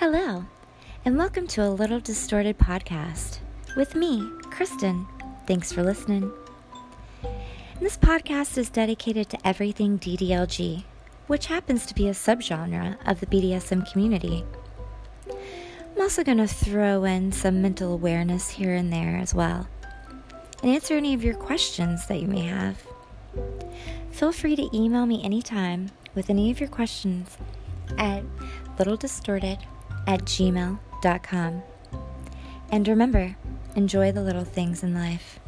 Hello, and welcome to a Little Distorted podcast with me, Kristen. Thanks for listening. This podcast is dedicated to everything DDLG, which happens to be a subgenre of the BDSM community. I'm also going to throw in some mental awareness here and there as well, and answer any of your questions that you may have. Feel free to email me anytime with any of your questions at littledistorted at gmail.com. And remember, enjoy the little things in life.